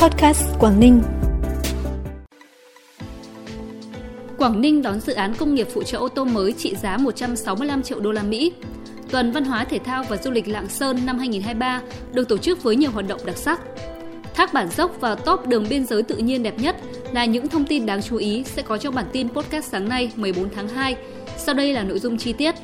Podcast Quảng Ninh. Quảng Ninh đón dự án công nghiệp phụ trợ ô tô mới trị giá 165 triệu đô la Mỹ. Tuần Văn hóa Thể thao và Du lịch Lạng Sơn năm 2023 được tổ chức với nhiều hoạt động đặc sắc. Thác Bản Dốc vào top đường biên giới tự nhiên đẹp nhất là những thông tin đáng chú ý sẽ có trong bản tin podcast sáng nay 14 tháng 2. Sau đây là nội dung chi tiết.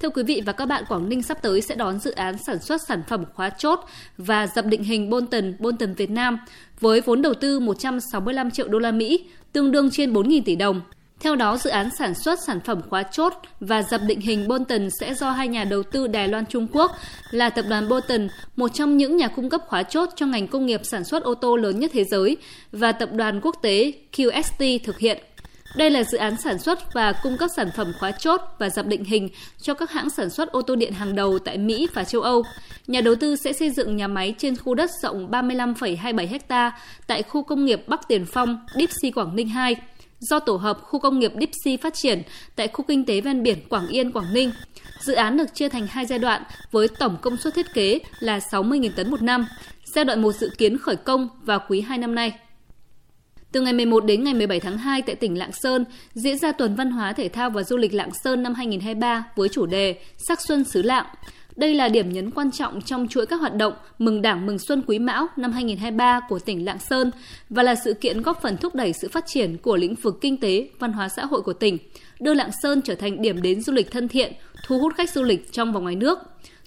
Thưa quý vị và các bạn, Quảng Ninh sắp tới sẽ đón dự án sản xuất sản phẩm khóa chốt và dập định hình Bolton, Bolton Việt Nam với vốn đầu tư 165 triệu đô la Mỹ, tương đương trên 4.000 tỷ đồng. Theo đó, dự án sản xuất sản phẩm khóa chốt và dập định hình Bolton sẽ do hai nhà đầu tư Đài Loan Trung Quốc là tập đoàn Bolton, một trong những nhà cung cấp khóa chốt cho ngành công nghiệp sản xuất ô tô lớn nhất thế giới, và tập đoàn quốc tế QST thực hiện. Đây là dự án sản xuất và cung cấp sản phẩm khóa chốt và dập định hình cho các hãng sản xuất ô tô điện hàng đầu tại Mỹ và châu Âu. Nhà đầu tư sẽ xây dựng nhà máy trên khu đất rộng 35,27 ha tại khu công nghiệp Bắc Tiền Phong, Dipsy Quảng Ninh 2 do tổ hợp khu công nghiệp Dipsy phát triển tại khu kinh tế ven biển Quảng Yên, Quảng Ninh. Dự án được chia thành hai giai đoạn với tổng công suất thiết kế là 60.000 tấn một năm. Giai đoạn 1 dự kiến khởi công vào quý 2 năm nay. Từ ngày 11 đến ngày 17 tháng 2 tại tỉnh Lạng Sơn diễn ra tuần văn hóa thể thao và du lịch Lạng Sơn năm 2023 với chủ đề Sắc xuân xứ Lạng. Đây là điểm nhấn quan trọng trong chuỗi các hoạt động mừng Đảng mừng Xuân Quý Mão năm 2023 của tỉnh Lạng Sơn và là sự kiện góp phần thúc đẩy sự phát triển của lĩnh vực kinh tế, văn hóa xã hội của tỉnh, đưa Lạng Sơn trở thành điểm đến du lịch thân thiện, thu hút khách du lịch trong và ngoài nước.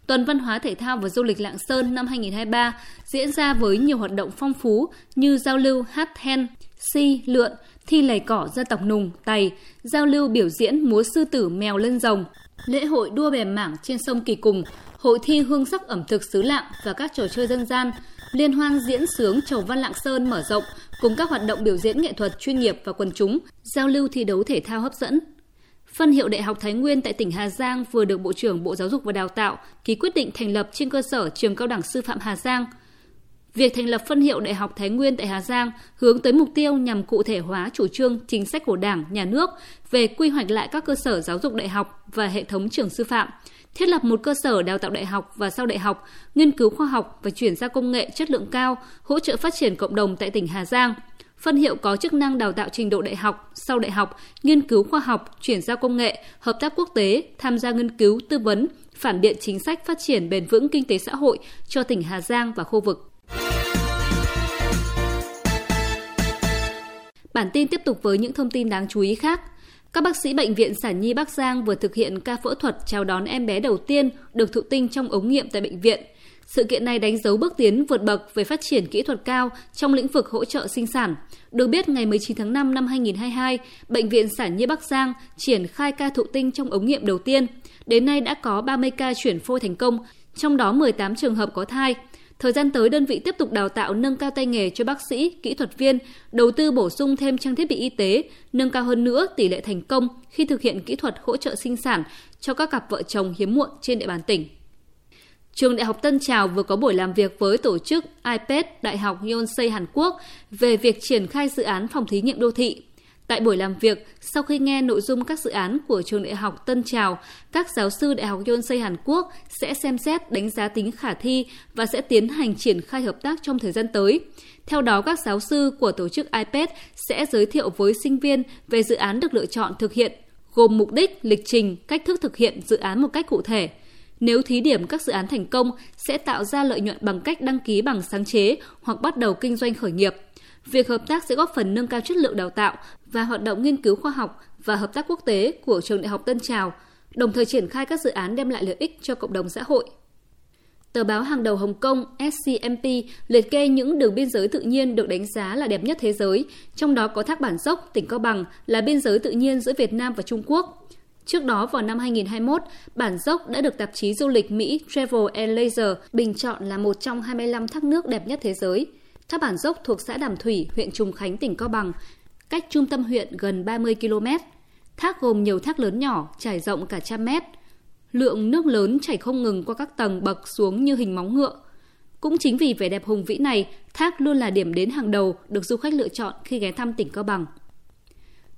Tuần Văn hóa Thể thao và Du lịch Lạng Sơn năm 2023 diễn ra với nhiều hoạt động phong phú như giao lưu hát then, si, lượn, thi lầy cỏ dân tộc Nùng, Tày, giao lưu biểu diễn múa sư tử mèo lân rồng, lễ hội đua bè mảng trên sông Kỳ Cùng, hội thi hương sắc ẩm thực xứ Lạng và các trò chơi dân gian, liên hoan diễn sướng Chầu Văn Lạng Sơn mở rộng cùng các hoạt động biểu diễn nghệ thuật chuyên nghiệp và quần chúng, giao lưu thi đấu thể thao hấp dẫn. Phân hiệu Đại học Thái Nguyên tại tỉnh Hà Giang vừa được Bộ trưởng Bộ Giáo dục và Đào tạo ký quyết định thành lập trên cơ sở Trường Cao đẳng Sư phạm Hà Giang – Việc thành lập phân hiệu Đại học Thái Nguyên tại Hà Giang hướng tới mục tiêu nhằm cụ thể hóa chủ trương chính sách của Đảng, Nhà nước về quy hoạch lại các cơ sở giáo dục đại học và hệ thống trường sư phạm, thiết lập một cơ sở đào tạo đại học và sau đại học, nghiên cứu khoa học và chuyển giao công nghệ chất lượng cao, hỗ trợ phát triển cộng đồng tại tỉnh Hà Giang. Phân hiệu có chức năng đào tạo trình độ đại học, sau đại học, nghiên cứu khoa học, chuyển giao công nghệ, hợp tác quốc tế, tham gia nghiên cứu, tư vấn, phản biện chính sách phát triển bền vững kinh tế xã hội cho tỉnh Hà Giang và khu vực. Bản tin tiếp tục với những thông tin đáng chú ý khác. Các bác sĩ Bệnh viện Sản Nhi Bắc Giang vừa thực hiện ca phẫu thuật chào đón em bé đầu tiên được thụ tinh trong ống nghiệm tại bệnh viện. Sự kiện này đánh dấu bước tiến vượt bậc về phát triển kỹ thuật cao trong lĩnh vực hỗ trợ sinh sản. Được biết, ngày 19 tháng 5 năm 2022, Bệnh viện Sản Nhi Bắc Giang triển khai ca thụ tinh trong ống nghiệm đầu tiên. Đến nay đã có 30 ca chuyển phôi thành công, trong đó 18 trường hợp có thai. Thời gian tới, đơn vị tiếp tục đào tạo nâng cao tay nghề cho bác sĩ, kỹ thuật viên, đầu tư bổ sung thêm trang thiết bị y tế, nâng cao hơn nữa tỷ lệ thành công khi thực hiện kỹ thuật hỗ trợ sinh sản cho các cặp vợ chồng hiếm muộn trên địa bàn tỉnh. Trường Đại học Tân Trào vừa có buổi làm việc với tổ chức IPED Đại học Yonsei Hàn Quốc về việc triển khai dự án phòng thí nghiệm đô thị Tại buổi làm việc, sau khi nghe nội dung các dự án của trường đại học Tân Trào, các giáo sư Đại học Yonsei Hàn Quốc sẽ xem xét đánh giá tính khả thi và sẽ tiến hành triển khai hợp tác trong thời gian tới. Theo đó, các giáo sư của tổ chức IPED sẽ giới thiệu với sinh viên về dự án được lựa chọn thực hiện, gồm mục đích, lịch trình, cách thức thực hiện dự án một cách cụ thể. Nếu thí điểm các dự án thành công, sẽ tạo ra lợi nhuận bằng cách đăng ký bằng sáng chế hoặc bắt đầu kinh doanh khởi nghiệp – Việc hợp tác sẽ góp phần nâng cao chất lượng đào tạo và hoạt động nghiên cứu khoa học và hợp tác quốc tế của trường đại học Tân Trào, đồng thời triển khai các dự án đem lại lợi ích cho cộng đồng xã hội. Tờ báo hàng đầu Hồng Kông SCMP liệt kê những đường biên giới tự nhiên được đánh giá là đẹp nhất thế giới, trong đó có thác Bản Dốc, tỉnh Cao Bằng là biên giới tự nhiên giữa Việt Nam và Trung Quốc. Trước đó vào năm 2021, Bản Dốc đã được tạp chí du lịch Mỹ Travel and Leisure bình chọn là một trong 25 thác nước đẹp nhất thế giới – Thác Bản Dốc thuộc xã Đàm Thủy, huyện Trùng Khánh, tỉnh Cao Bằng, cách trung tâm huyện gần 30 km. Thác gồm nhiều thác lớn nhỏ, trải rộng cả trăm mét. Lượng nước lớn chảy không ngừng qua các tầng bậc xuống như hình móng ngựa. Cũng chính vì vẻ đẹp hùng vĩ này, thác luôn là điểm đến hàng đầu được du khách lựa chọn khi ghé thăm tỉnh Cao Bằng.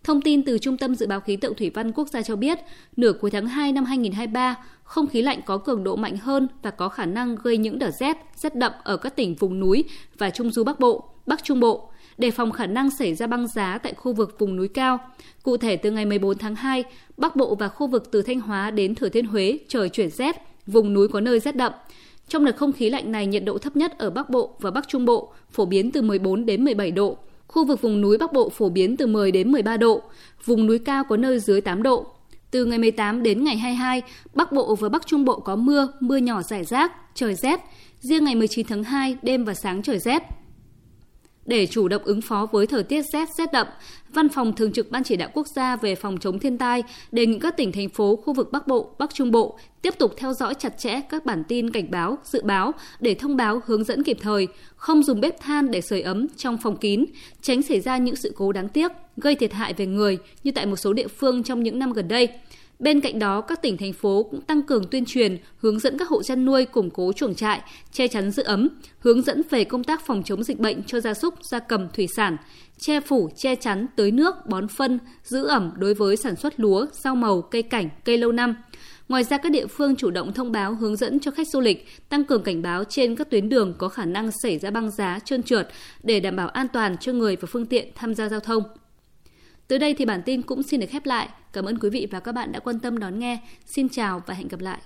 Thông tin từ Trung tâm Dự báo Khí tượng Thủy văn Quốc gia cho biết, nửa cuối tháng 2 năm 2023, không khí lạnh có cường độ mạnh hơn và có khả năng gây những đợt rét, rét đậm ở các tỉnh vùng núi và Trung du Bắc Bộ, Bắc Trung Bộ, đề phòng khả năng xảy ra băng giá tại khu vực vùng núi cao. Cụ thể từ ngày 14 tháng 2, Bắc Bộ và khu vực từ Thanh Hóa đến Thừa Thiên Huế trời chuyển rét, vùng núi có nơi rét đậm. Trong đợt không khí lạnh này, nhiệt độ thấp nhất ở Bắc Bộ và Bắc Trung Bộ phổ biến từ 14 đến 17 độ. Khu vực vùng núi Bắc Bộ phổ biến từ 10 đến 13 độ, vùng núi cao có nơi dưới 8 độ. Từ ngày 18 đến ngày 22, Bắc Bộ và Bắc Trung Bộ có mưa, mưa nhỏ rải rác, trời rét. Riêng ngày 19 tháng 2, đêm và sáng trời rét. Để chủ động ứng phó với thời tiết rét rét đậm, Văn phòng Thường trực Ban Chỉ đạo Quốc gia về phòng chống thiên tai đề nghị các tỉnh thành phố khu vực Bắc Bộ, Bắc Trung Bộ tiếp tục theo dõi chặt chẽ các bản tin cảnh báo, dự báo để thông báo hướng dẫn kịp thời, không dùng bếp than để sưởi ấm trong phòng kín, tránh xảy ra những sự cố đáng tiếc gây thiệt hại về người như tại một số địa phương trong những năm gần đây. Bên cạnh đó, các tỉnh thành phố cũng tăng cường tuyên truyền, hướng dẫn các hộ chăn nuôi củng cố chuồng trại, che chắn giữ ấm, hướng dẫn về công tác phòng chống dịch bệnh cho gia súc, gia cầm, thủy sản, che phủ, che chắn, tưới nước, bón phân, giữ ẩm đối với sản xuất lúa, rau màu, cây cảnh, cây lâu năm. Ngoài ra, các địa phương chủ động thông báo hướng dẫn cho khách du lịch, tăng cường cảnh báo trên các tuyến đường có khả năng xảy ra băng giá, trơn trượt để đảm bảo an toàn cho người và phương tiện tham gia giao thông. Tới đây thì bản tin cũng xin được khép lại. Cảm ơn quý vị và các bạn đã quan tâm đón nghe. Xin chào và hẹn gặp lại.